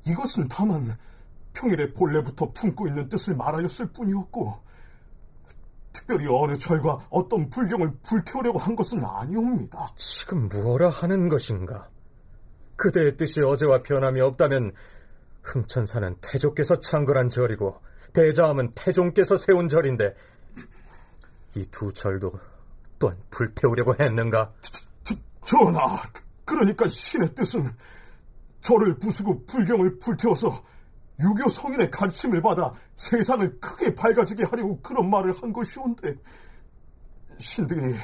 이것은 다만 평일에 본래부터 품고 있는 뜻을 말하였을 뿐이었고 특별히 어느 절과 어떤 불경을 불태우려고 한 것은 아니옵니다. 지금 무엇라 하는 것인가? 그대의 뜻이 어제와 변함이 없다면 흥천사는 태조께서 창건한 절이고 대자함은 태종께서 세운 절인데 이 두 절도 또한 불태우려고 했는가? 저, 저, 전하, 그러니까 신의 뜻은 절을 부수고 불경을 불태워서 유교 성인의 가르침을 받아 세상을 크게 밝아지게 하려고 그런 말을 한 것이온데 신등이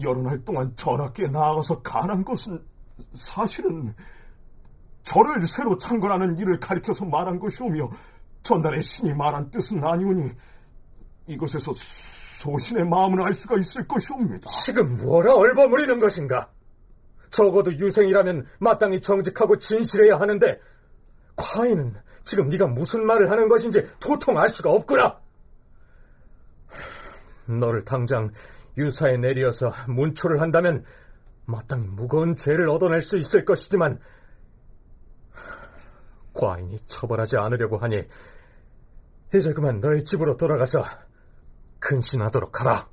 여러 날 동안 전하께 나아가서 간한 것은 사실은 절을 새로 창건하는 일을 가리켜서 말한 것이오며 전날에 신이 말한 뜻은 아니오니 이것에서 소신의 마음을 알 수가 있을 것이옵니다. 지금 뭐라 얼버무리는 것인가? 적어도 유생이라면 마땅히 정직하고 진실해야 하는데 과인은 지금 네가 무슨 말을 하는 것인지 도통 알 수가 없구나. 너를 당장 유사에 내리어서 문초를 한다면 마땅히 무거운 죄를 얻어낼 수 있을 것이지만 과인이 처벌하지 않으려고 하니 이제 그만 너의 집으로 돌아가서 근신하도록 하라.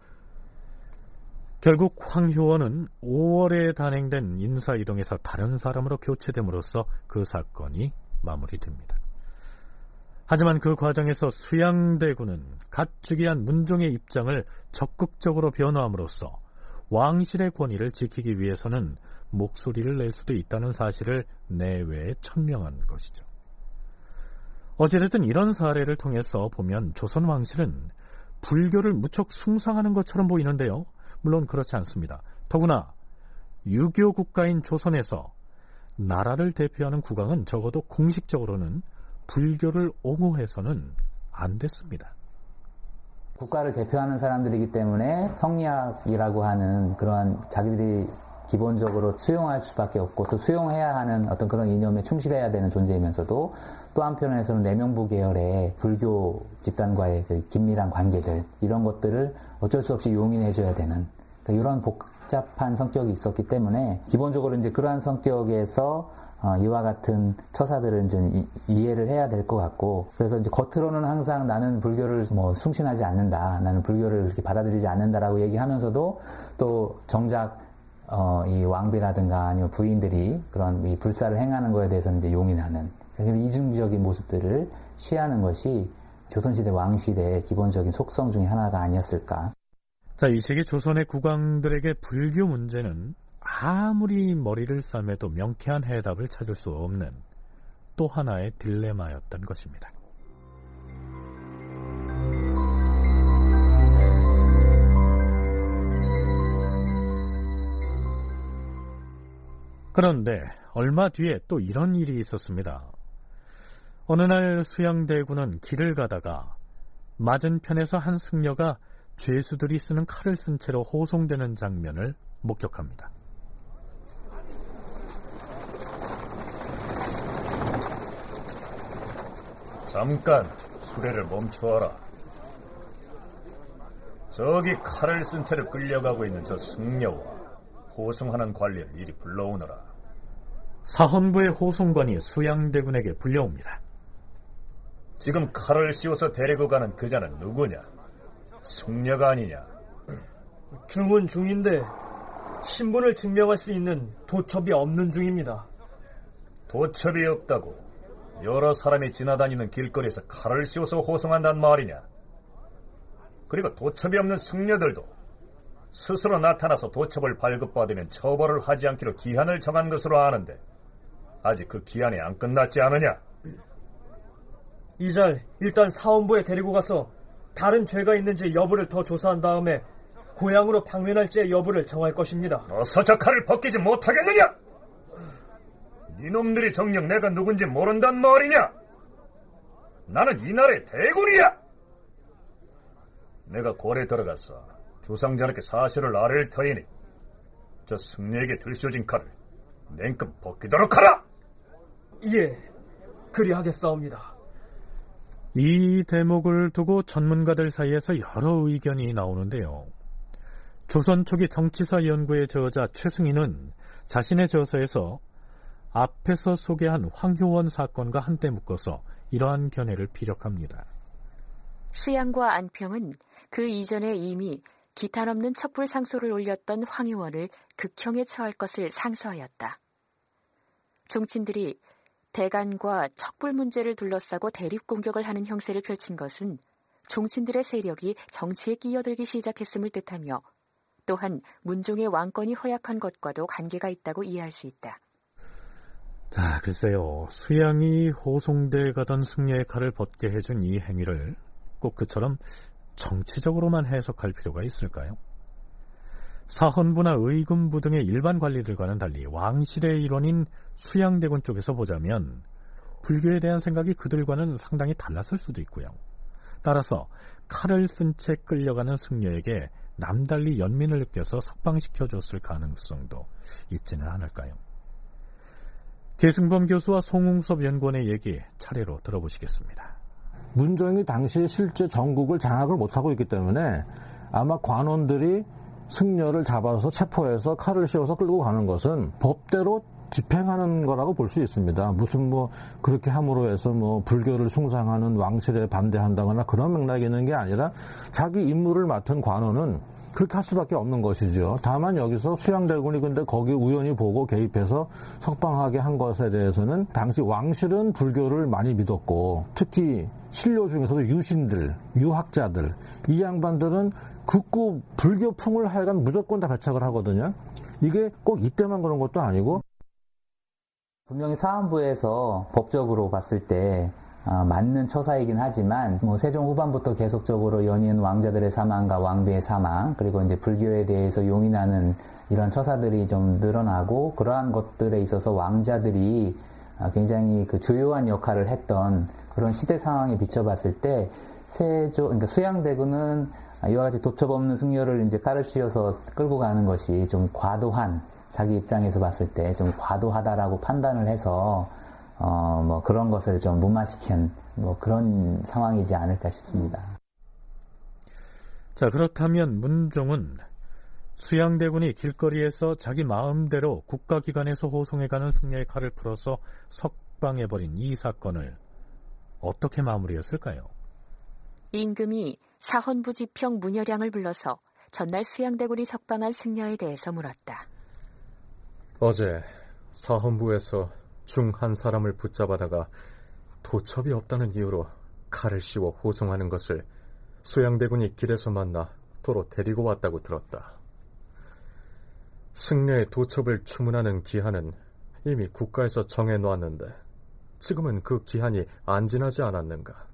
결국 황효원은 5월에 단행된 인사 이동에서 다른 사람으로 교체됨으로써 그 사건이 마무리됩니다. 하지만 그 과정에서 수양대군은 갓 즉위한 문종의 입장을 적극적으로 변화함으로써 왕실의 권위를 지키기 위해서는 목소리를 낼 수도 있다는 사실을 내외에 천명한 것이죠. 어찌됐든 이런 사례를 통해서 보면 조선 왕실은 불교를 무척 숭상하는 것처럼 보이는데요. 물론 그렇지 않습니다. 더구나 유교 국가인 조선에서 나라를 대표하는 국왕은 적어도 공식적으로는 불교를 옹호해서는 안 됐습니다. 국가를 대표하는 사람들이기 때문에 성리학이라고 하는 그러한 자기들이 기본적으로 수용할 수밖에 없고 또 수용해야 하는 어떤 그런 이념에 충실해야 되는 존재이면서도 또 한편에서는 내명부 계열의 불교 집단과의 그 긴밀한 관계들 이런 것들을 어쩔 수 없이 용인해줘야 되는 그러니까 이런 복 잡한 성격이 있었기 때문에 기본적으로 이제 그러한 성격에서 어, 이와 같은 처사들을 이제 이, 해를 해야 될 것 같고 그래서 이제 겉으로는 항상 나는 불교를 뭐 숭신하지 않는다 나는 불교를 이렇게 받아들이지 않는다라고 얘기하면서도 또 정작 어, 이 왕비라든가 아니면 부인들이 그런 이 불사를 행하는 거에 대해서 이제 용인하는 이중적인 모습들을 취하는 것이 조선시대 왕실의 기본적인 속성 중의 하나가 아니었을까. 자, 이 시기 조선의 국왕들에게 불교 문제는 아무리 머리를 싸매도 명쾌한 해답을 찾을 수 없는 또 하나의 딜레마였던 것입니다. 그런데 얼마 뒤에 또 이런 일이 있었습니다. 어느 날 수양대군은 길을 가다가 맞은편에서 한 승려가 죄수들이 쓰는 칼을 쓴 채로 호송되는 장면을 목격합니다. 잠깐 수레를 멈추어라. 저기 칼을 쓴 채로 끌려가고 있는 저 승려와 호송하는 관리를 이리 불러오너라. 사헌부의 호송관이 수양대군에게 불려옵니다. 지금 칼을 씌워서 데리고 가는 그자는 누구냐? 승려가 아니냐? 중은 중인데 신분을 증명할 수 있는 도첩이 없는 중입니다. 도첩이 없다고 여러 사람이 지나다니는 길거리에서 칼을 씌워서 호송한단 말이냐? 그리고 도첩이 없는 승려들도 스스로 나타나서 도첩을 발급받으면 처벌을 하지 않기로 기한을 정한 것으로 아는데 아직 그 기한이 안 끝났지 않으냐? 이잘 일단 사원부에 데리고 가서 다른 죄가 있는지 여부를 더 조사한 다음에 고향으로 방면할지의 여부를 정할 것입니다. 어서 저 칼을 벗기지 못하겠느냐? 이놈들이 정녕 내가 누군지 모른단 말이냐? 나는 이 나라의 대군이야! 내가 골에 들어가서 주상전에게 사실을 아뢰 터이니 저 승려에게 들쇼진 칼을 냉큼 벗기도록 하라! 예, 그리하겠사옵니다. 이 대목을 두고 전문가들 사이에서 여러 의견이 나오는데요. 조선 초기 정치사 연구의 저자 최승희는 자신의 저서에서 앞에서 소개한 황효원 사건과 한때 묶어서 이러한 견해를 피력합니다. 수양과 안평은 그 이전에 이미 기탄 없는 척불 상소를 올렸던 황효원을 극형에 처할 것을 상소하였다. 종친들이 대간과 척불 문제를 둘러싸고 대립 공격을 하는 형세를 펼친 것은 종친들의 세력이 정치에 끼어들기 시작했음을 뜻하며 또한 문종의 왕권이 허약한 것과도 관계가 있다고 이해할 수 있다. 자, 글쎄요. 수양이 호송돼 가던 승려의 칼을 벗게 해준 이 행위를 꼭 그처럼 정치적으로만 해석할 필요가 있을까요? 사헌부나 의금부 등의 일반 관리들과는 달리 왕실의 일원인 수양대군 쪽에서 보자면 불교에 대한 생각이 그들과는 상당히 달랐을 수도 있고요. 따라서 칼을 쓴 채 끌려가는 승려에게 남달리 연민을 느껴서 석방시켜 줬을 가능성도 있지는 않을까요? 계승범 교수와 송웅섭 연구원의 얘기 차례로 들어보시겠습니다. 문정이 당시 실제 전국을 장악을 못하고 있기 때문에 아마 관원들이 승려를 잡아서 체포해서 칼을 씌워서 끌고 가는 것은 법대로 집행하는 거라고 볼 수 있습니다. 무슨 뭐 그렇게 함으로 해서 뭐 불교를 숭상하는 왕실에 반대한다거나 그런 맥락이 있는 게 아니라 자기 임무를 맡은 관원은 그렇게 할 수밖에 없는 것이죠. 다만 여기서 수양대군이 근데 거기 우연히 보고 개입해서 석방하게 한 것에 대해서는 당시 왕실은 불교를 많이 믿었고 특히 신료 중에서도 유신들, 유학자들 이 양반들은 극구 불교풍을 하여간 무조건 다 배척을 하거든요. 이게 꼭 이때만 그런 것도 아니고 분명히 사안부에서 법적으로 봤을 때 어, 맞는 처사이긴 하지만 뭐 세종 후반부터 계속적으로 연이은 왕자들의 사망과 왕비의 사망 그리고 이제 불교에 대해서 용인하는 이런 처사들이 좀 늘어나고 그러한 것들에 있어서 왕자들이 어, 굉장히 그 주요한 역할을 했던 그런 시대 상황에 비춰봤을 때 세조 그러니까 수양대군은 이와 같이 도첩 없는 승려를 이제 칼을 씌워서 끌고 가는 것이 좀 과도한 자기 입장에서 봤을 때 좀 과도하다라고 판단을 해서 어, 뭐 그런 것을 좀 무마시킨 뭐 그런 상황이지 않을까 싶습니다. 자, 그렇다면 문종은 수양대군이 길거리에서 자기 마음대로 국가기관에서 호송해가는 승려의 칼을 풀어서 석방해버린 이 사건을 어떻게 마무리했을까요? 임금이 사헌부 지평 문여량을 불러서 전날 수양대군이 석방한 승려에 대해서 물었다. 어제 사헌부에서 중 한 사람을 붙잡아다가 도첩이 없다는 이유로 칼을 씌워 호송하는 것을 수양대군이 길에서 만나 도로 데리고 왔다고 들었다. 승려의 도첩을 추문하는 기한은 이미 국가에서 정해 놓았는데 지금은 그 기한이 안 지나지 않았는가?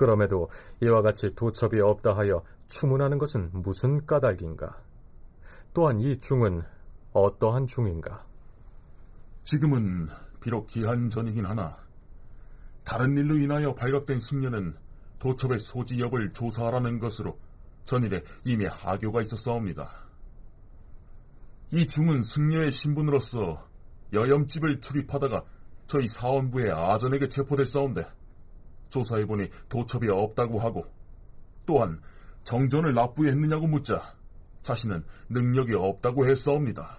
그럼에도 이와 같이 도첩이 없다 하여 추문하는 것은 무슨 까닭인가? 또한 이 중은 어떠한 중인가? 지금은 비록 기한 전이긴 하나 다른 일로 인하여 발각된 승려는 도첩의 소지 여부를 조사하라는 것으로 전일에 이미 하교가 있었사옵니다. 이 중은 승려의 신분으로서 여염집을 출입하다가 저희 사원부의 아전에게 체포됐사온데 조사해보니 도첩이 없다고 하고 또한 정전을 납부에 했느냐고 묻자 자신은 능력이 없다고 했사옵니다.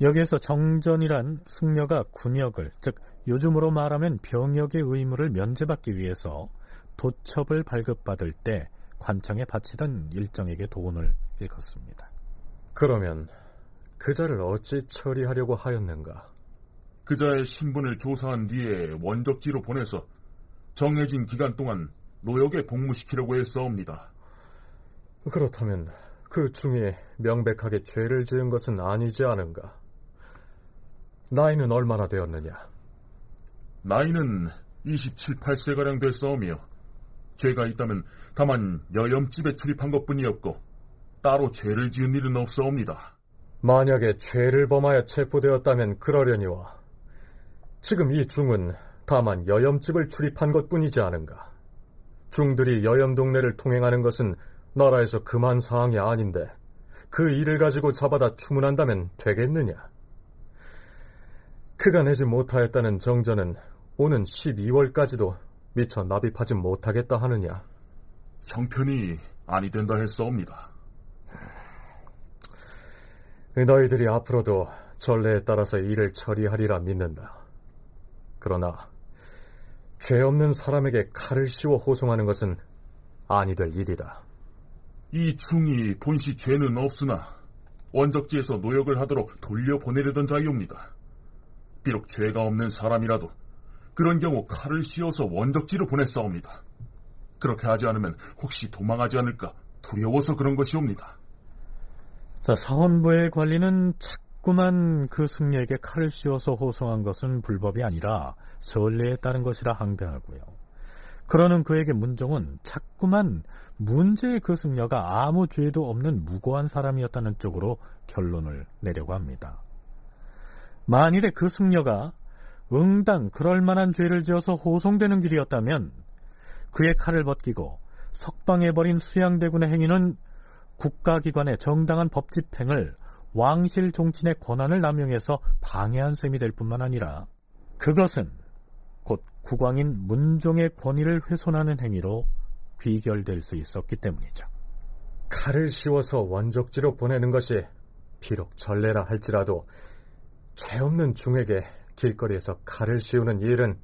여기에서 정전이란 승려가 군역을 즉 요즘으로 말하면 병역의 의무를 면제받기 위해서 도첩을 발급받을 때 관청에 바치던 일정에게 돈을 읽었습니다. 그러면 그자를 어찌 처리하려고 하였는가? 그자의 신분을 조사한 뒤에 원적지로 보내서 정해진 기간 동안 노역에 복무시키려고 했사옵니다. 그렇다면 그 중에 명백하게 죄를 지은 것은 아니지 않은가? 나이는 얼마나 되었느냐? 나이는 27, 8세가량 됐사오며 죄가 있다면 다만 여염집에 출입한 것뿐이었고 따로 죄를 지은 일은 없사옵니다. 만약에 죄를 범하여 체포되었다면 그러려니와 지금 이 중은 다만 여염집을 출입한 것뿐이지 않은가? 중들이 여염 동네를 통행하는 것은 나라에서 그만 사항이 아닌데 그 일을 가지고 잡아다 추문한다면 되겠느냐? 그가 내지 못하였다는 정전은 오는 12월까지도 미처 납입하지 못하겠다 하느냐? 형편이 아니 된다 했사옵니다. 너희들이 앞으로도 전례에 따라서 일을 처리하리라 믿는다. 그러나 죄 없는 사람에게 칼을 씌워 호송하는 것은 아니 될 일이다. 이 중이 본시 죄는 없으나 원적지에서 노역을 하도록 돌려보내려던 자이옵니다. 비록 죄가 없는 사람이라도 그런 경우 칼을 씌워서 원적지로 보냈사옵니다. 그렇게 하지 않으면 혹시 도망하지 않을까 두려워서 그런 것이옵니다. 자, 사원부의 관리는 자꾸만 그 승려에게 칼을 씌워서 호송한 것은 불법이 아니라 전례에 따른 것이라 항변하고요. 그러는 그에게 문종은 자꾸만 문제의 그 승려가 아무 죄도 없는 무고한 사람이었다는 쪽으로 결론을 내려고 합니다. 만일에 그 승려가 응당 그럴 만한 죄를 지어서 호송되는 길이었다면 그의 칼을 벗기고 석방해버린 수양대군의 행위는 국가기관의 정당한 법 집행을 왕실 종친의 권한을 남용해서 방해한 셈이 될 뿐만 아니라 그것은 곧 국왕인 문종의 권위를 훼손하는 행위로 귀결될 수 있었기 때문이죠. 칼을 씌워서 원적지로 보내는 것이 비록 전례라 할지라도 죄 없는 중에게 길거리에서 칼을 씌우는 일은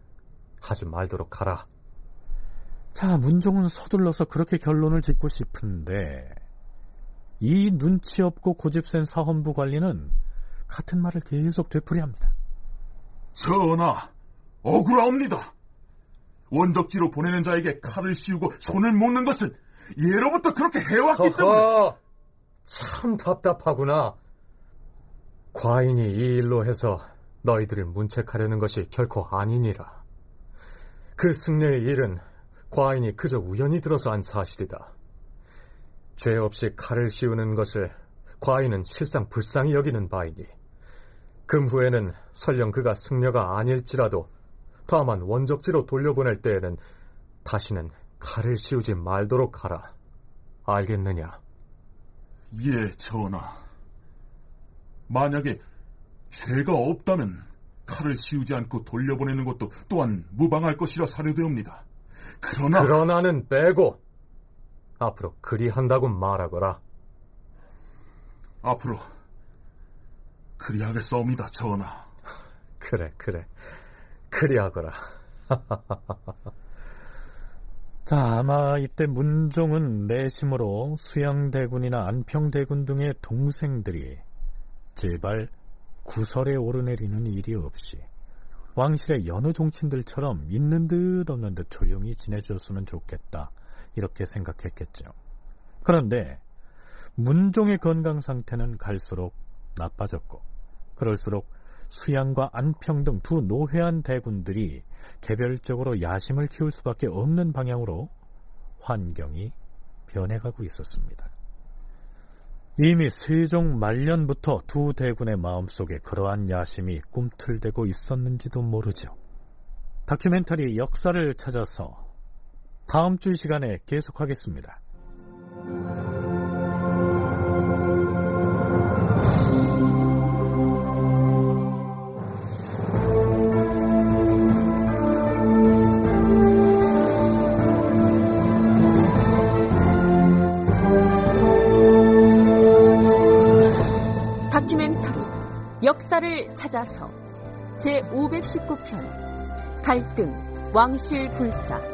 하지 말도록 하라. 자, 문종은 서둘러서 그렇게 결론을 짓고 싶은데 이 눈치 없고 고집센 사헌부 관리는 같은 말을 계속 되풀이합니다. 전하, 억울하옵니다. 원적지로 보내는 자에게 칼을 씌우고 손을 묶는 것은 예로부터 그렇게 해왔기 허허, 때문에 참 답답하구나. 과인이 이 일로 해서 너희들을 문책하려는 것이 결코 아니니라. 그 승려의 일은 과인이 그저 우연히 들어서 한 사실이다. 죄 없이 칼을 씌우는 것을 과인은 실상 불쌍히 여기는 바이니 금후에는 설령 그가 승려가 아닐지라도 다만 원적지로 돌려보낼 때에는 다시는 칼을 씌우지 말도록 하라. 알겠느냐? 예, 전하. 만약에 죄가 없다면 칼을 씌우지 않고 돌려보내는 것도 또한 무방할 것이라 사료되옵니다. 그러나 그러나는 빼고 앞으로 그리한다고 말하거라. 앞으로 그리하겠사옵니다, 전하. 그래, 그래. 그리하거라. 자, 아마 이때 문종은 내심으로 수양대군이나 안평대군 등의 동생들이 제발 구설에 오르내리는 일이 없이 왕실의 여느 종친들처럼 있는 듯 없는 듯 조용히 지내줬으면 좋겠다. 이렇게 생각했겠죠. 그런데 문종의 건강 상태는 갈수록 나빠졌고 그럴수록 수양과 안평 등 두 노회한 대군들이 개별적으로 야심을 키울 수밖에 없는 방향으로 환경이 변해가고 있었습니다. 이미 세종 말년부터 두 대군의 마음속에 그러한 야심이 꿈틀대고 있었는지도 모르죠. 다큐멘터리 역사를 찾아서 다음 주 시간에 계속하겠습니다. 다큐멘터리 역사를 찾아서 제 519편 갈등 왕실 불사